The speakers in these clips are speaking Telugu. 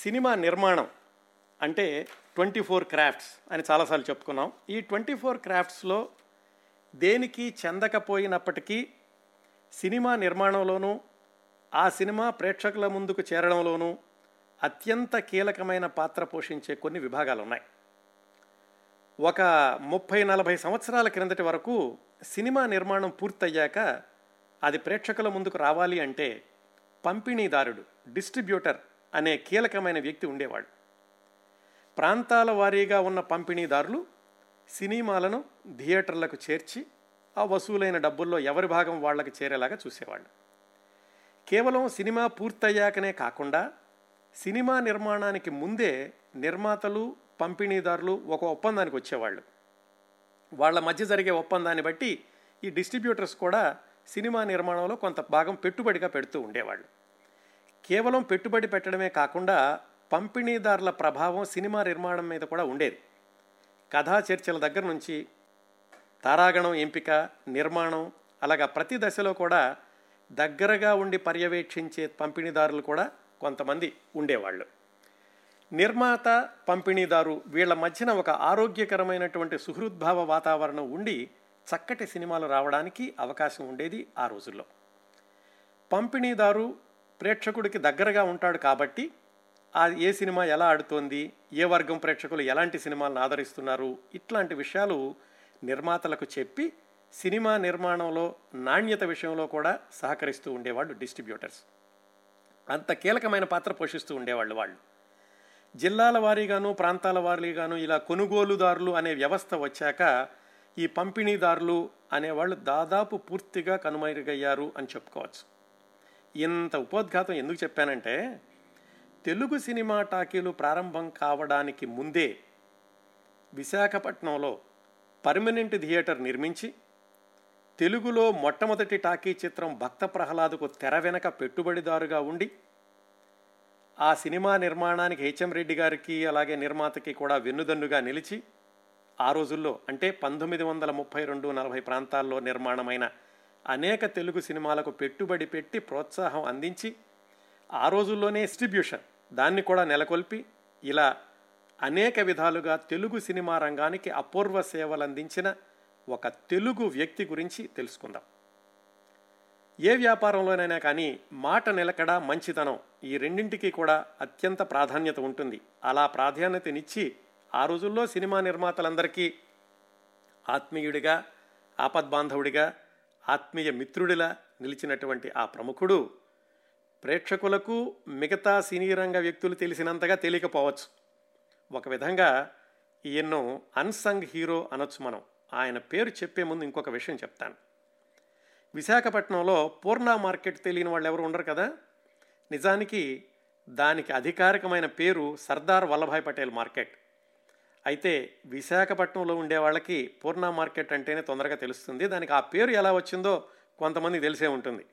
సినిమా నిర్మాణం అంటే ట్వంటీ ఫోర్ క్రాఫ్ట్స్ అని చాలాసార్లు చెప్పుకున్నాం. ఈ ట్వంటీ ఫోర్ క్రాఫ్ట్స్లో దేనికి చెందకపోయినప్పటికీ సినిమా నిర్మాణంలోనూ ఆ సినిమా ప్రేక్షకుల ముందుకు చేరడంలోనూ అత్యంత కీలకమైన పాత్ర పోషించే కొన్ని విభాగాలు ఉన్నాయి ఒక ముప్పై నలభై సంవత్సరాల క్రిందటి వరకు సినిమా నిర్మాణం పూర్తయ్యాక అది ప్రేక్షకుల ముందుకు రావాలి అంటే పంపిణీదారుడు డిస్ట్రిబ్యూటర్ అనే కీలకమైన వ్యక్తి ఉండేవాడు. ప్రాంతాల వారీగా ఉన్న పంపిణీదారులు సినిమాలను థియేటర్లకు చేర్చి ఆ వసూలైన డబ్బుల్లో ఎవరి భాగం వాళ్ళకి చేరేలాగా చూసేవాళ్ళు. కేవలం సినిమా పూర్తయ్యాకనే కాకుండా సినిమా నిర్మాణానికి ముందే నిర్మాతలు పంపిణీదారులు ఒక ఒప్పందానికి వచ్చేవాళ్ళు. వాళ్ళ మధ్య జరిగే ఒప్పందాన్ని బట్టి ఈ డిస్ట్రిబ్యూటర్స్ కూడా సినిమా నిర్మాణంలో కొంత భాగం పెట్టుబడిగా పెడుతూ ఉండేవాళ్ళు. కేవలం పెట్టుబడి పెట్టడమే కాకుండా పంపిణీదారుల ప్రభావం సినిమా నిర్మాణం మీద కూడా ఉండేది. కథా చర్చల దగ్గర నుంచి తారాగణం ఎంపిక నిర్మాణం అలాగా ప్రతి దశలో కూడా దగ్గరగా ఉండి పర్యవేక్షించే పంపిణీదారులు కూడా కొంతమంది ఉండేవాళ్ళు. నిర్మాత పంపిణీదారు వీళ్ళ మధ్యన ఒక ఆరోగ్యకరమైనటువంటి సుహృద్భావ వాతావరణం ఉండి చక్కటి సినిమాలు రావడానికి అవకాశం ఉండేది ఆ రోజుల్లో. పంపిణీదారు ప్రేక్షకుడికి దగ్గరగా ఉంటాడు కాబట్టి ఆ ఏ సినిమా ఎలా ఆడుతోంది ఏ వర్గం ప్రేక్షకులు ఎలాంటి సినిమాలను ఆదరిస్తున్నారు ఇట్లాంటి విషయాలు నిర్మాతలకు చెప్పి సినిమా నిర్మాణంలో నాణ్యత విషయంలో కూడా సహకరిస్తూ ఉండేవాళ్ళు డిస్ట్రిబ్యూటర్స్. అంత కీలకమైన పాత్ర పోషిస్తూ ఉండేవాళ్ళు వాళ్ళు. జిల్లాల వారీగాను ప్రాంతాల వారీగాను ఇలా కొనుగోలుదారులు అనే వ్యవస్థ వచ్చాక ఈ పంపిణీదారులు అనేవాళ్ళు దాదాపు పూర్తిగా కనుమరుగయ్యారు అని చెప్పుకోవచ్చు. ఇంత ఉపోద్ఘాతం ఎందుకు చెప్పానంటే తెలుగు సినిమా టాకీలు ప్రారంభం కావడానికి ముందే విశాఖపట్నంలో పర్మనెంట్ థియేటర్ నిర్మించి తెలుగులో మొట్టమొదటి టాకీ చిత్రం భక్త ప్రహ్లాదుకు తెర వెనక పెట్టుబడిదారుగా ఉండి ఆ సినిమా నిర్మాణానికి హెచ్ఎం రెడ్డి గారికి అలాగే నిర్మాతకి కూడా వెన్నుదన్నుగా నిలిచి ఆ రోజుల్లో అంటే పంతొమ్మిది వందల ముప్పై రెండు నలభై ప్రాంతాల్లో నిర్మాణమైన అనేక తెలుగు సినిమాలకు పెట్టుబడి పెట్టి ప్రోత్సాహం అందించి ఆ రోజుల్లోనే డిస్ట్రిబ్యూషన్ దాన్ని కూడా నెలకొల్పి ఇలా అనేక విధాలుగా తెలుగు సినిమా రంగానికి అపూర్వ సేవలు అందించిన ఒక తెలుగు వ్యక్తి గురించి తెలుసుకుందాం. ఏ వ్యాపారంలోనైనా కానీ మాట నిలకడ మంచితనం ఈ రెండింటికి కూడా అత్యంత ప్రాధాన్యత ఉంటుంది. అలా ప్రాధాన్యతనిచ్చి ఆ రోజుల్లో సినిమా నిర్మాతలందరికీ ఆత్మీయుడిగా ఆపద్బాంధవుడిగా ఆత్మీయ మిత్రుడిలా నిలిచినటువంటి ఆ ప్రముఖుడు ప్రేక్షకులకు మిగతా సినీ రంగ వ్యక్తులు తెలిసినంతగా తెలియకపోవచ్చు. ఒక విధంగా ఈయన్ను అన్సంగ్ హీరో అనొచ్చు మనం. ఆయన పేరు చెప్పే ముందు ఇంకొక విషయం చెప్తాను. విశాఖపట్నంలో పూర్ణ మార్కెట్ తెలియని వాళ్ళు ఎవరు ఉండరు కదా? నిజానికి దానికి అధికారికమైన పేరు సర్దార్ వల్లభాయ్ పటేల్ మార్కెట్. అయితే విశాఖపట్నంలో ఉండే వాళ్ళకి పూర్ణ మార్కెట్ అంటేనే తొందరగా తెలుస్తుంది. దానికి ఆ పేరు ఎలా వచ్చిందో కొంతమంది తెలిసే ఉంటుంది.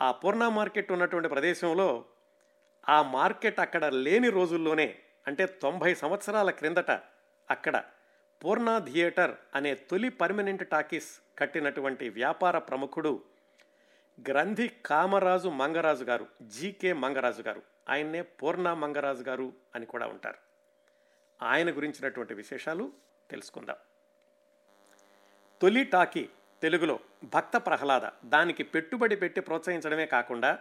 ఆ పూర్ణ మార్కెట్ ఉన్నటువంటి ప్రదేశంలో ఆ మార్కెట్ అక్కడ లేని రోజుల్లోనే అంటే తొంభై సంవత్సరాల క్రిందట అక్కడ పూర్ణ థియేటర్ అనే తొలి పర్మనెంట్ టాకీస్ కట్టినటువంటి వ్యాపార ప్రముఖుడు గ్రంథి కామరాజు మంగరాజు గారు జీకే మంగరాజు గారు. ఆయన్నే పూర్ణ మంగరాజు గారు అని కూడా ఉంటారు. ఆయన గురించినటువంటి విశేషాలు తెలుసుకుందాం. తొలి టాకీ తెలుగులో భక్త ప్రహ్లాద దానికి పెట్టుబడి పెట్టి ప్రోత్సహించడమే కాకుండా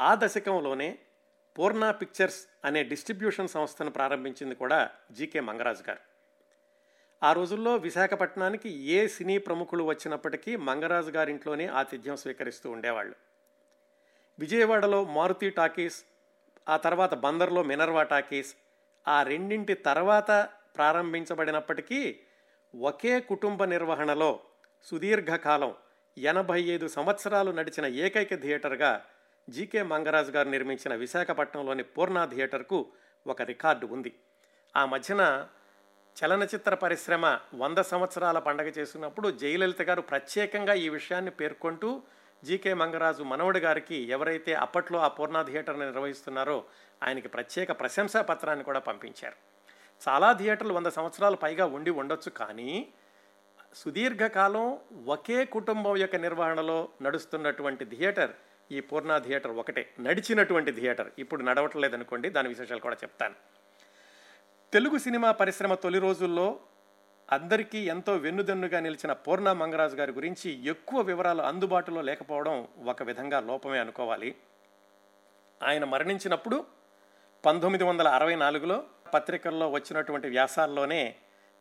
ఆ దశకంలోనే పూర్ణ పిక్చర్స్ అనే డిస్ట్రిబ్యూషన్ సంస్థను ప్రారంభించింది కూడా జీకే మంగరాజు గారు. ఆ రోజుల్లో విశాఖపట్నానికి ఏ సినీ ప్రముఖులు వచ్చినప్పటికీ మంగరాజు గారింట్లోనే ఆతిథ్యం స్వీకరిస్తూ ఉండేవాళ్ళు. విజయవాడలో మారుతి టాకీస్ ఆ తర్వాత బందర్లో మినర్వా టాకీస్ ఆ రెండింటి తర్వాత ప్రారంభించబడినప్పటికీ ఒకే కుటుంబ నిర్వహణలో సుదీర్ఘకాలం ఎనభై ఐదు సంవత్సరాలు నడిచిన ఏకైక థియేటర్గా జీకే మంగరాజు గారు నిర్మించిన విశాఖపట్నంలోని పూర్ణ థియేటర్కు ఒక రికార్డు ఉంది. ఆ మధ్యన చలనచిత్ర పరిశ్రమ వంద సంవత్సరాల పండగ చేసినప్పుడు జయలలిత గారు ప్రత్యేకంగా ఈ విషయాన్ని పేర్కొంటూ జీకే మంగరాజు మనవడి గారికి ఎవరైతే అప్పట్లో ఆ పూర్ణ థియేటర్ని నిర్వహిస్తున్నారో ఆయనకి ప్రత్యేక ప్రశంసా పత్రాన్ని కూడా పంపించారు. చాలా థియేటర్లు వంద సంవత్సరాలు పైగా ఉండి ఉండొచ్చు కానీ సుదీర్ఘకాలం ఒకే కుటుంబం యొక్క నిర్వహణలో నడుస్తున్నటువంటి థియేటర్ ఈ పూర్ణ థియేటర్ ఒకటే. నడిచినటువంటి థియేటర్. ఇప్పుడు నడవట్లేదు అనుకోండి దాని విశేషాలు కూడా చెప్తాను. తెలుగు సినిమా పరిశ్రమ తొలి రోజుల్లో అందరికీ ఎంతో వెన్నుదన్నుగా నిలిచిన పూర్ణ మంగరాజు గారి గురించి ఎక్కువ వివరాలు అందుబాటులో లేకపోవడం ఒక విధంగా లోపమే అనుకోవాలి. ఆయన మరణించినప్పుడు పంతొమ్మిది వందల అరవై నాలుగులో పత్రికల్లో వచ్చినటువంటి వ్యాసాల్లోనే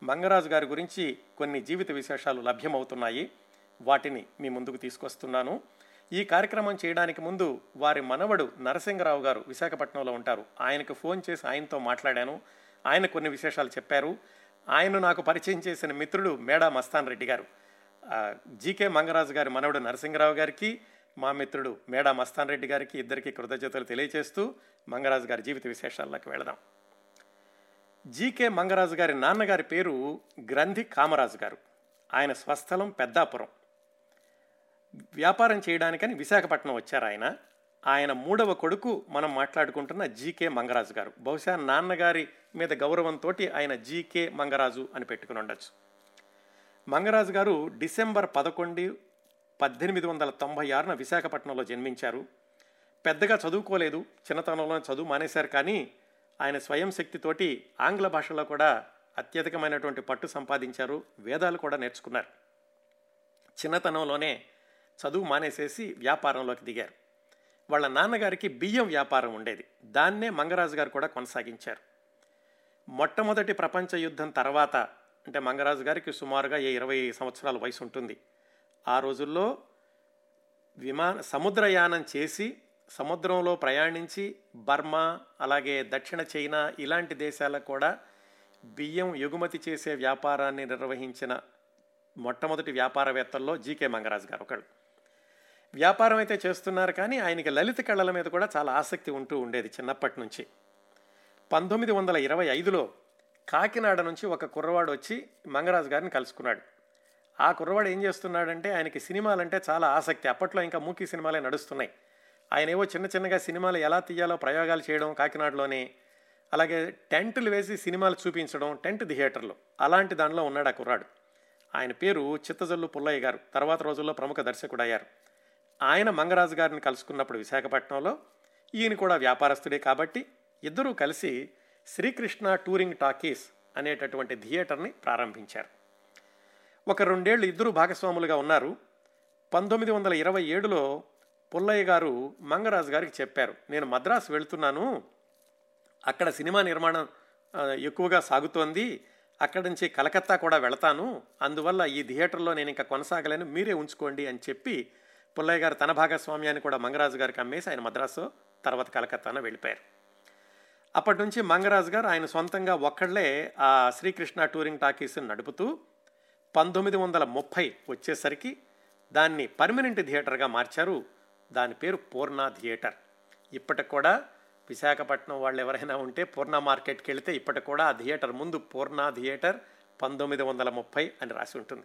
మంగరాజు గారి గురించి కొన్ని జీవిత విశేషాలు లభ్యమవుతున్నాయి. వాటిని మీ ముందుకు తీసుకొస్తున్నాను. ఈ కార్యక్రమం చేయడానికి ముందు వారి మనవడు నరసింగరావు గారు విశాఖపట్నంలో ఉంటారు. ఆయనకు ఫోన్ చేసి ఆయనతో మాట్లాడాను. ఆయన కొన్ని విశేషాలు చెప్పారు. ఆయన నాకు పరిచయం చేసిన మిత్రుడు మేడా మస్తాన్ రెడ్డి గారు. జీకే మంగరాజు గారి మనవడు నరసింగరావు గారికి మా మిత్రుడు మేడా మస్తాన్ రెడ్డి గారికి ఇద్దరికి కృతజ్ఞతలు తెలియజేస్తూ మంగరాజు గారి జీవిత విశేషాల్లోకి వెళదాం. జీకే మంగరాజు గారి నాన్నగారి పేరు గ్రంథి కామరాజు గారు. ఆయన స్వస్థలం పెద్దాపురం. వ్యాపారం చేయడానికని విశాఖపట్నం వచ్చారు ఆయన. ఆయన మూడవ కొడుకు మనం మాట్లాడుకుంటున్న జీకే మంగరాజు గారు. బహుశా నాన్నగారి మీద గౌరవంతో ఆయన జీకే మంగరాజు అని పెట్టుకుని ఉండొచ్చు. మంగరాజు గారు డిసెంబర్ పదకొండు పద్దెనిమిది వందల తొంభై ఆరున విశాఖపట్నంలో జన్మించారు. పెద్దగా చదువుకోలేదు చిన్నతనంలోనే చదువు మానేశారు కానీ ఆయన స్వయం శక్తితోటి ఆంగ్ల భాషలో కూడా అత్యధికమైనటువంటి పట్టు సంపాదించారు వేదాలు కూడా నేర్చుకున్నారు. చిన్నతనంలోనే చదువు మానేసేసి వ్యాపారంలోకి దిగారు. వాళ్ళ నాన్నగారికి బియ్యం వ్యాపారం ఉండేది దాన్నే మంగరాజు గారు కూడా కొనసాగించారు. మొట్టమొదటి ప్రపంచ యుద్ధం తర్వాత అంటే మంగరాజు గారికి సుమారుగా ఏ ఇరవై సంవత్సరాల వయసు ఉంటుంది ఆ రోజుల్లో విమాన సముద్రయానం చేసి సముద్రంలో ప్రయాణించి బర్మా అలాగే దక్షిణ చైనా ఇలాంటి దేశాలకు కూడా బియ్యం ఎగుమతి చేసే వ్యాపారాన్ని నిర్వహించిన మొట్టమొదటి వ్యాపారవేత్తల్లో జీకే మంగరాజు గారు ఒకళ్ళు. వ్యాపారం అయితే చేస్తున్నారు కానీ ఆయనకి లలిత కళల మీద కూడా చాలా ఆసక్తి ఉంటూ ఉండేది చిన్నప్పటి నుంచి. పంతొమ్మిది వందల ఇరవై ఐదులో కాకినాడ నుంచి ఒక కుర్రవాడు వచ్చి మంగరాజు గారిని కలుసుకున్నాడు. ఆ కుర్రవాడు ఏం చేస్తున్నాడంటే ఆయనకి సినిమాలంటే చాలా ఆసక్తి. అప్పట్లో ఇంకా మూకీ సినిమాలే నడుస్తున్నాయి. ఆయన ఏవో చిన్న చిన్నగా సినిమాలు ఎలా తీయాలో ప్రయోగాలు చేయడం కాకినాడలోనే అలాగే టెంట్లు వేసి సినిమాలు చూపించడం టెంట్ థియేటర్లు. అలాంటి దానిలో ఉన్నాడు ఆ కుర్రాడు. ఆయన పేరు చిత్తజల్లు పుల్లయ్య గారు. తర్వాత రోజుల్లో ప్రముఖ దర్శకుడు అయ్యారు ఆయన మంగరాజు గారిని కలుసుకున్నప్పుడు విశాఖపట్నంలో ఈయన కూడా వ్యాపారస్తుడే కాబట్టి ఇద్దరూ కలిసి శ్రీకృష్ణ టూరింగ్ టాకీస్ అనేటటువంటి థియేటర్ని ప్రారంభించారు. ఒక రెండేళ్ళు ఇద్దరు భాగస్వాములుగా ఉన్నారు. పంతొమ్మిది వందల ఇరవై ఏడులో పుల్లయ్య గారు మంగరాజు గారికి చెప్పారు నేను మద్రాసు వెళ్తున్నాను. అక్కడ సినిమా నిర్మాణం ఎక్కువగా సాగుతోంది. అక్కడి నుంచి కలకత్తా కూడా వెళతాను. అందువల్ల ఈ థియేటర్లో నేను ఇంకా కొనసాగలేను. మీరే ఉంచుకోండి అని చెప్పి పుల్లయ్య గారు తన భాగస్వామ్యాన్ని కూడా మంగరాజు గారికి అమ్మేసి ఆయన మద్రాసు తర్వాత కలకత్తాన వెళ్ళిపోయారు. అప్పటి నుంచి మంగరాజు గారు ఆయన సొంతంగా ఒక్కళ్ళే ఆ శ్రీకృష్ణ టూరింగ్ టాకీస్ని నడుపుతూ పంతొమ్మిది వందల ముప్పై వచ్చేసరికి దాన్ని పర్మనెంట్ థియేటర్గా మార్చారు. దాని పేరు పూర్ణ థియేటర్. ఇప్పటికి కూడా విశాఖపట్నం వాళ్ళు ఎవరైనా ఉంటే పూర్ణ మార్కెట్కి వెళితే ఇప్పటికి కూడా ఆ థియేటర్ ముందు పూర్ణ థియేటర్ పంతొమ్మిది వందల ముప్పై అని రాసి ఉంటుంది.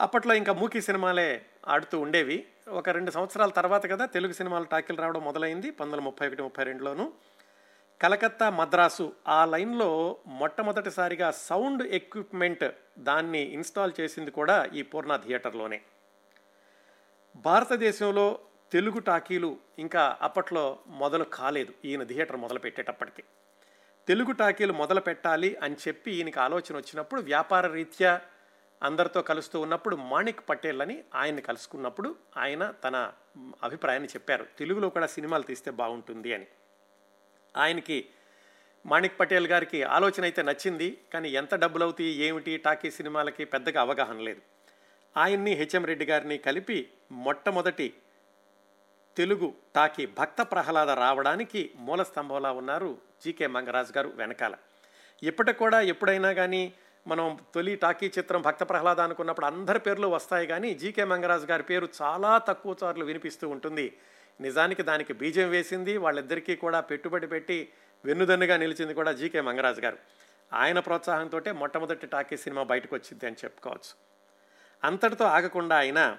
అప్పట్లో ఇంకా మూకీ సినిమాలే ఆడుతూ ఉండేవి. ఒక రెండు సంవత్సరాల తర్వాత కదా తెలుగు సినిమాలు టాకీలు రావడం మొదలైంది. పంతొమ్మిది ముప్పై ఒకటి ముప్పై రెండులోనూ. కలకత్తా మద్రాసు ఆ లైన్లో మొట్టమొదటిసారిగా సౌండ్ ఎక్విప్మెంట్ దాన్ని ఇన్స్టాల్ చేసింది కూడా ఈ పూర్ణ థియేటర్లోనే. భారతదేశంలో తెలుగు టాకీలు ఇంకా అప్పట్లో మొదలు కాలేదు ఈయన థియేటర్ మొదలు పెట్టేటప్పటికి తెలుగు టాకీలు మొదలు పెట్టాలి అని చెప్పి ఈయనకి ఆలోచన వచ్చినప్పుడు వ్యాపార రీత్యా అందరితో కలుస్తూ ఉన్నప్పుడు మాణిక్ పటేల్ అని ఆయన్ని కలుసుకున్నప్పుడు ఆయన తన అభిప్రాయాన్ని చెప్పారు. తెలుగులో కూడా సినిమాలు తీస్తే బాగుంటుంది అని. ఆయనకి మాణిక్ పటేల్ గారికి ఆలోచన అయితే నచ్చింది కానీ ఎంత డబ్బులు అవుతాయి ఏమిటి టాకీ సినిమాలకి పెద్దగా అవగాహన లేదు. ఆయన్ని హెచ్ఎం రెడ్డి గారిని కలిపి మొట్టమొదటి తెలుగు టాకీ భక్త ప్రహ్లాద రావడానికి మూల స్తంభంలా ఉన్నారు జీకే మంగరాజు గారు వెనకాల. ఇప్పటికి కూడా ఎప్పుడైనా కానీ మనం తొలి టాకీ చిత్రం భక్త ప్రహ్లాద అనుకున్నప్పుడు అందరి పేర్లు వస్తాయి కానీ జీకే మంగరాజు గారి పేరు చాలా తక్కువ సార్లు వినిపిస్తూ ఉంటుంది. నిజానికి దానికి బీజం వేసింది వాళ్ళిద్దరికీ కూడా పెట్టుబడి పెట్టి వెన్నుదన్నుగా నిలిచింది కూడా జీకే మంగరాజు గారు. ఆయన ప్రోత్సాహంతో మొట్టమొదటి టాకీ సినిమా బయటకు వచ్చింది అని చెప్పుకోవచ్చు. అంతటితో ఆగకుండా ఆయన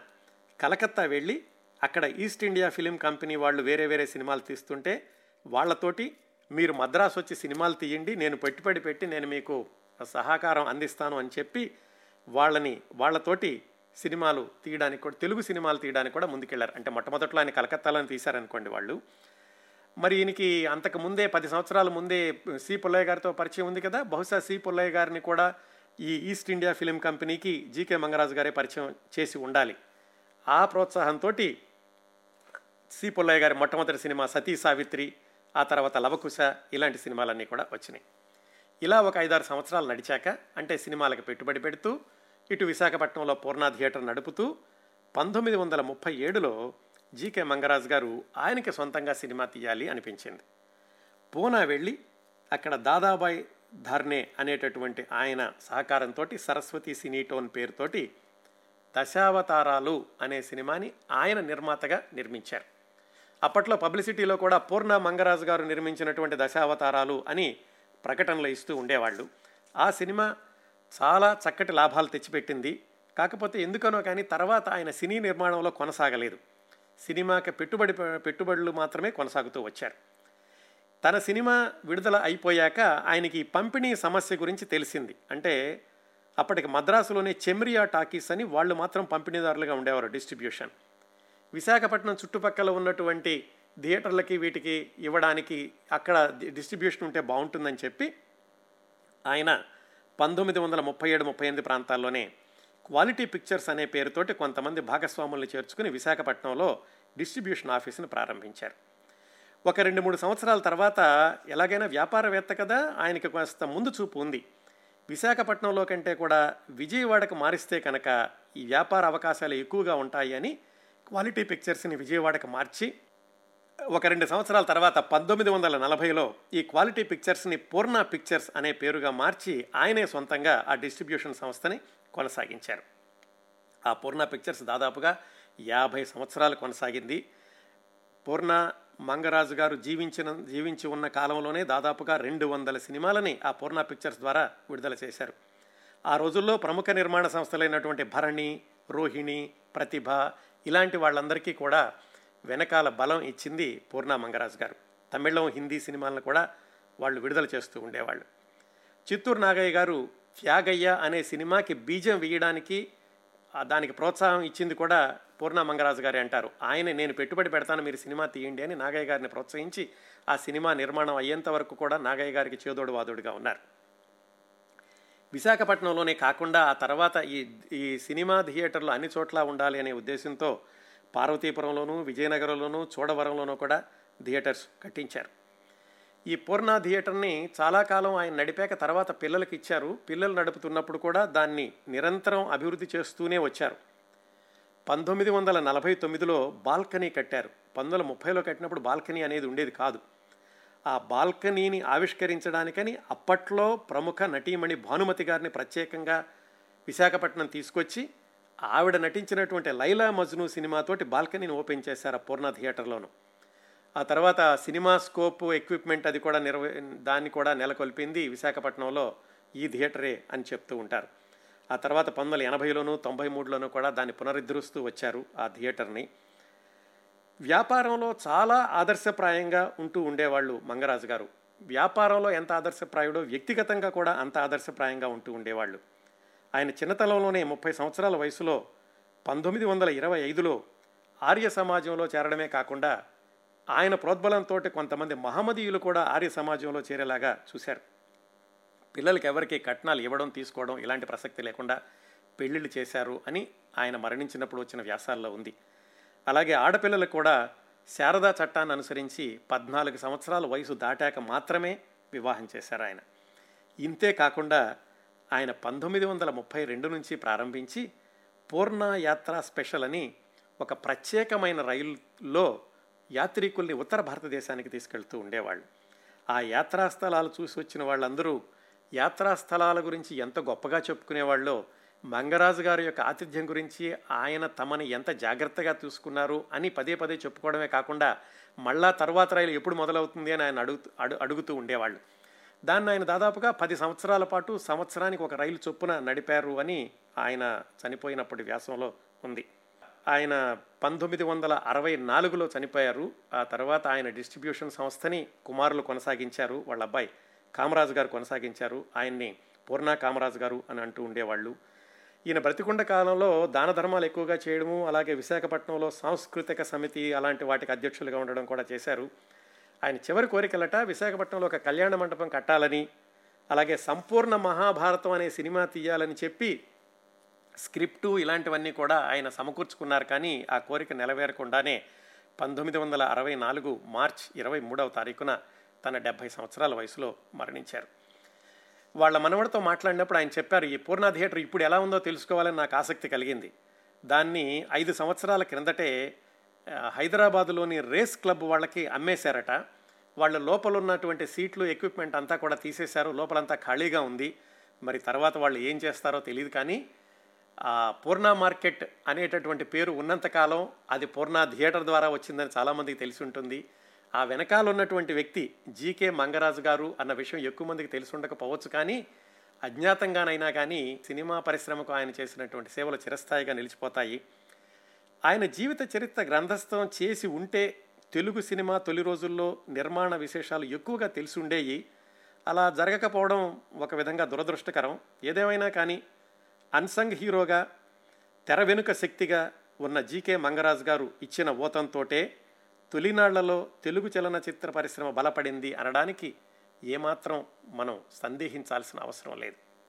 కలకత్తా వెళ్ళి అక్కడ ఈస్ట్ ఇండియా ఫిలిం కంపెనీ వాళ్ళు వేరే వేరే సినిమాలు తీస్తుంటే వాళ్ళతోటి మీరు మద్రాసు వచ్చి సినిమాలు తీయండి నేను పెట్టుబడి పెట్టి నేను మీకు సహకారం అందిస్తాను అని చెప్పి వాళ్ళని వాళ్ళతోటి సినిమాలు తీయడానికి కూడా తెలుగు సినిమాలు తీయడానికి కూడా ముందుకెళ్ళారు. అంటే మొట్టమొదట్లో ఆయన కలకత్తాలో తీశారనుకోండి వాళ్ళు. మరి ఈయనకి అంతకు ముందే పది సంవత్సరాల ముందే సి పుల్లయ్య గారితో పరిచయం ఉంది కదా? బహుశా సి పుల్లయ్య గారిని కూడా ఈ ఈస్ట్ ఇండియా ఫిలిం కంపెనీకి జీకే మంగరాజు గారే పరిచయం చేసి ఉండాలి. ఆ ప్రోత్సాహంతో సి పుల్లయ్య గారి మొట్టమొదటి సినిమా సతీ సావిత్రి ఆ తర్వాత లవకుశ ఇలాంటి సినిమాలన్నీ కూడా వచ్చినాయి. ఇలా ఒక ఐదారు సంవత్సరాలు నడిచాక అంటే సినిమాలకు పెట్టుబడి పెడుతూ ఇటు విశాఖపట్నంలో పూర్ణ థియేటర్ నడుపుతూ పంతొమ్మిది వందల ముప్పై ఏడులో జీకే మంగరాజు గారు ఆయనకి సొంతంగా సినిమా తీయాలి అనిపించింది. పూనా వెళ్ళి అక్కడ దాదాబాయ్ ధర్నే అనేటటువంటి ఆయన సహకారంతో సరస్వతి సినీటోన్ పేరుతోటి దశావతారాలు అనే సినిమాని ఆయన నిర్మాతగా నిర్మించారు. అప్పట్లో పబ్లిసిటీలో కూడా పూర్ణ మంగరాజు గారు నిర్మించినటువంటి దశావతారాలు అని ప్రకటనలు ఇస్తూ ఉండేవాళ్ళు. ఆ సినిమా చాలా చక్కటి లాభాలు తెచ్చిపెట్టింది. కాకపోతే ఎందుకనో కానీ తర్వాత ఆయన సినీ నిర్మాణంలో కొనసాగలేదు. సినిమాకి పెట్టుబడి పెట్టుబడులు మాత్రమే కొనసాగుతూ వచ్చారు. తన సినిమా విడుదల అయిపోయాక ఆయనకి పంపిణీ సమస్య గురించి తెలిసింది. అంటే అప్పటికి మద్రాసులోనే చెమ్రియా టాకీస్ అని వాళ్ళు మాత్రం పంపిణీదారులుగా ఉండేవారు డిస్ట్రిబ్యూషన్. విశాఖపట్నం చుట్టుపక్కల ఉన్నటువంటి థియేటర్లకి వీటికి ఇవ్వడానికి అక్కడ డిస్ట్రిబ్యూషన్ ఉంటే బాగుంటుందని చెప్పి ఆయన పంతొమ్మిది వందల ముప్పై ఏడు ముప్పై ఎనిమిది ప్రాంతాల్లోనే క్వాలిటీ పిక్చర్స్ అనే పేరుతోటి కొంతమంది భాగస్వాములను చేర్చుకుని విశాఖపట్నంలో డిస్ట్రిబ్యూషన్ ఆఫీసును ప్రారంభించారు. ఒక రెండు మూడు సంవత్సరాల తర్వాత ఎలాగైనా వ్యాపారవేత్త కదా ఆయనకి కాస్త ముందు చూపు ఉంది. విశాఖపట్నంలో కంటే కూడా విజయవాడకు మారిస్తే కనుక ఈ వ్యాపార అవకాశాలు ఎక్కువగా ఉంటాయి అని క్వాలిటీ పిక్చర్స్ని విజయవాడకు మార్చి ఒక రెండు సంవత్సరాల తర్వాత పంతొమ్మిది వందల నలభైలో ఈ క్వాలిటీ పిక్చర్స్ని పూర్ణ పిక్చర్స్ అనే పేరుగా మార్చి ఆయనే సొంతంగా ఆ డిస్ట్రిబ్యూషన్ సంస్థని కొనసాగించారు. ఆ పూర్ణ పిక్చర్స్ దాదాపుగా యాభై సంవత్సరాలు కొనసాగింది. పూర్ణ మంగరాజు గారు జీవించిన జీవించి ఉన్న కాలంలోనే దాదాపుగా రెండు వందల సినిమాలని ఆ పూర్ణ పిక్చర్స్ ద్వారా విడుదల చేశారు. ఆ రోజుల్లో ప్రముఖ నిర్మాణ సంస్థలైనటువంటి భరణి రోహిణి ప్రతిభ ఇలాంటి వాళ్ళందరికీ కూడా వెనకాల బలం ఇచ్చింది పూర్ణ మంగరాజు గారు. తమిళం హిందీ సినిమాలను కూడా వాళ్ళు విడుదల చేస్తూ ఉండేవాళ్ళు. చిత్తూరు నాగయ్య గారు త్యాగయ్య అనే సినిమాకి బీజం వేయడానికి దానికి ప్రోత్సాహం ఇచ్చింది కూడా పూర్ణ మంగరాజు గారే అంటారు. ఆయన నేను పెట్టుబడి పెడతాను మీరు సినిమా తీయండి అని నాగయ్య గారిని ప్రోత్సహించి ఆ సినిమా నిర్మాణం అయ్యేంత వరకు కూడా నాగయ్య గారికి చేదోడు వాదోడుగా ఉన్నారు. విశాఖపట్నంలోనే కాకుండా ఆ తర్వాత ఈ ఈ సినిమా థియేటర్లు అన్ని చోట్ల ఉండాలి అనే ఉద్దేశంతో పార్వతీపురంలోనూ విజయనగరంలోనూ చోడవరంలోనూ కూడా థియేటర్స్ కట్టించారు. ఈ పూర్ణ థియేటర్ని చాలా కాలం ఆయన నడిపాక తర్వాత పిల్లలకి ఇచ్చారు. పిల్లలు నడుపుతున్నప్పుడు కూడా దాన్ని నిరంతరం అభివృద్ధి చేస్తూనే వచ్చారు. పంతొమ్మిది వందల నలభై తొమ్మిదిలో బాల్కనీ కట్టారు. పంతొమ్మిది వందల ముప్పైలో కట్టినప్పుడు బాల్కనీ అనేది ఉండేది కాదు. ఆ బాల్కనీని ఆవిష్కరించడానికని అప్పట్లో ప్రముఖ నటీమణి భానుమతి గారిని ప్రత్యేకంగా విశాఖపట్నం తీసుకొచ్చి ఆవిడ నటించినటువంటి లైలా మజ్ను సినిమాతోటి బాల్కనీని ఓపెన్ చేశారు ఆ పూర్ణ థియేటర్లోను. ఆ తర్వాత సినిమా స్కోప్ ఎక్విప్మెంట్ అది కూడా నిర్వ దాన్ని కూడా నెలకొల్పింది విశాఖపట్నంలో ఈ థియేటరే అని చెప్తూ ఉంటారు. ఆ తర్వాత పంతొమ్మిది వందల ఎనభైలోనూ తొంభై మూడులోనూ కూడా దాన్ని పునరుద్ధరిస్తూ వచ్చారు ఆ థియేటర్ని. వ్యాపారంలో చాలా ఆదర్శప్రాయంగా ఉంటూ ఉండేవాళ్ళు మంగరాజు గారు. వ్యాపారంలో ఎంత ఆదర్శప్రాయుడో వ్యక్తిగతంగా కూడా అంత ఆదర్శప్రాయంగా ఉంటూ ఉండేవాళ్ళు. ఆయన చిన్నతనంలోనే ముప్పై సంవత్సరాల వయసులో పంతొమ్మిది వందల ఇరవై ఐదులో ఆర్య సమాజంలో చేరడమే కాకుండా ఆయన ప్రోద్బలంతో కొంతమంది మహమ్మదీయులు కూడా ఆర్య సమాజంలో చేరేలాగా చూశారు. పిల్లలకి ఎవరికి కట్నాలు ఇవ్వడం తీసుకోవడం ఇలాంటి ప్రసక్తి లేకుండా పెళ్ళిళ్ళు చేశారు అని ఆయన మరణించినప్పుడు వచ్చిన వ్యాసాల్లో ఉంది. అలాగే ఆడపిల్లలకు కూడా శారదా చట్టాన్ని అనుసరించి పద్నాలుగు సంవత్సరాల వయసు దాటాక మాత్రమే వివాహం చేశారు ఆయన. ఇంతే కాకుండా ఆయన పంతొమ్మిది వందల ముప్పై రెండు నుంచి ప్రారంభించి పూర్ణ యాత్ర స్పెషల్ అని ఒక ప్రత్యేకమైన రైలులో యాత్రికుల్ని ఉత్తర భారతదేశానికి తీసుకెళ్తూ ఉండేవాళ్ళు. ఆ యాత్రా స్థలాలు చూసి వచ్చిన వాళ్ళందరూ యాత్రా స్థలాల గురించి ఎంత గొప్పగా చెప్పుకునేవాళ్ళో మంగరాజు గారి యొక్క ఆతిథ్యం గురించి ఆయన తమని ఎంత జాగ్రత్తగా చూసుకున్నారు అని పదే పదే చెప్పుకోవడమే కాకుండా మళ్ళా తర్వాత రైలు ఎప్పుడు మొదలవుతుంది అని ఆయన అడుగుతూ అడు అడుగుతూ ఉండేవాళ్ళు. దాన్ని ఆయన దాదాపుగా పది సంవత్సరాల పాటు సంవత్సరానికి ఒక రైలు చొప్పున నడిపారు అని ఆయన చనిపోయినప్పటి వ్యాసంలో ఉంది. ఆయన పంతొమ్మిది వందల అరవై నాలుగులో చనిపోయారు. ఆ తర్వాత ఆయన డిస్ట్రిబ్యూషన్ సంస్థని కుమారులు కొనసాగించారు. వాళ్ళ అబ్బాయి కామరాజు గారు కొనసాగించారు. ఆయన్ని పూర్ణ కామరాజు గారు అని అంటూ ఉండేవాళ్ళు. ఈయన బ్రతికుండ కాలంలో దాన ధర్మాలు ఎక్కువగా చేయడము అలాగే విశాఖపట్నంలో సాంస్కృతిక సమితి అలాంటి వాటికి అధ్యక్షులుగా ఉండడం కూడా చేశారు. ఆయన చివరి కోరికలట విశాఖపట్నంలో ఒక కళ్యాణ మండపం కట్టాలని అలాగే సంపూర్ణ మహాభారతం అనే సినిమా తీయాలని చెప్పి స్క్రిప్టు ఇలాంటివన్నీ కూడా ఆయన సమకూర్చుకున్నారు. కానీ ఆ కోరిక నెరవేరకుండానే పంతొమ్మిది వందల అరవై నాలుగు మార్చ్ ఇరవై మూడవ తారీఖున తన డెబ్భై సంవత్సరాల వయసులో మరణించారు. వాళ్ళ మనవడితో మాట్లాడినప్పుడు ఆయన చెప్పారు ఈ పూర్ణ థియేటర్ ఇప్పుడు ఎలా ఉందో తెలుసుకోవాలని నాకు ఆసక్తి కలిగింది. దాన్ని ఐదు సంవత్సరాల క్రిందటే హైదరాబాదులోని రేస్ క్లబ్ వాళ్ళకి అమ్మేశారట. వాళ్ళ లోపల ఉన్నటువంటి సీట్లు ఎక్విప్మెంట్ అంతా కూడా తీసేశారు. లోపలంతా ఖాళీగా ఉంది. మరి తర్వాత వాళ్ళు ఏం చేస్తారో తెలియదు కానీ ఆ పూర్ణ మార్కెట్ అనేటటువంటి పేరు ఉన్నంతకాలం అది పూర్ణ థియేటర్ ద్వారా వచ్చిందని చాలామందికి తెలిసి ఉంటుంది. ఆ వెనకాల ఉన్నటువంటి వ్యక్తి జీకే మంగరాజు గారు అన్న విషయం ఎక్కువ మందికి తెలిసి ఉండకపోవచ్చు కానీ అజ్ఞాతంగానైనా కానీ సినిమా పరిశ్రమకు ఆయన చేసినటువంటి సేవలు చిరస్థాయిగా నిలిచిపోతాయి. ఆయన జీవిత చరిత్ర గ్రంథస్థం చేసి ఉంటే తెలుగు సినిమా తొలి రోజుల్లో నిర్మాణ విశేషాలు ఎక్కువగా తెలిసి ఉండేవి అలా జరగకపోవడం ఒక విధంగా దురదృష్టకరం. ఏదేమైనా కానీ అన్సంగ్ హీరోగా తెర వెనుక శక్తిగా ఉన్న జీకే మంగరాజ్ గారు ఇచ్చిన ఓతంతోటే తొలినాళ్ళలో తెలుగు చలనచిత్ర పరిశ్రమ బలపడింది అనడానికి ఏమాత్రం మనం సందేహించాల్సిన అవసరం లేదు.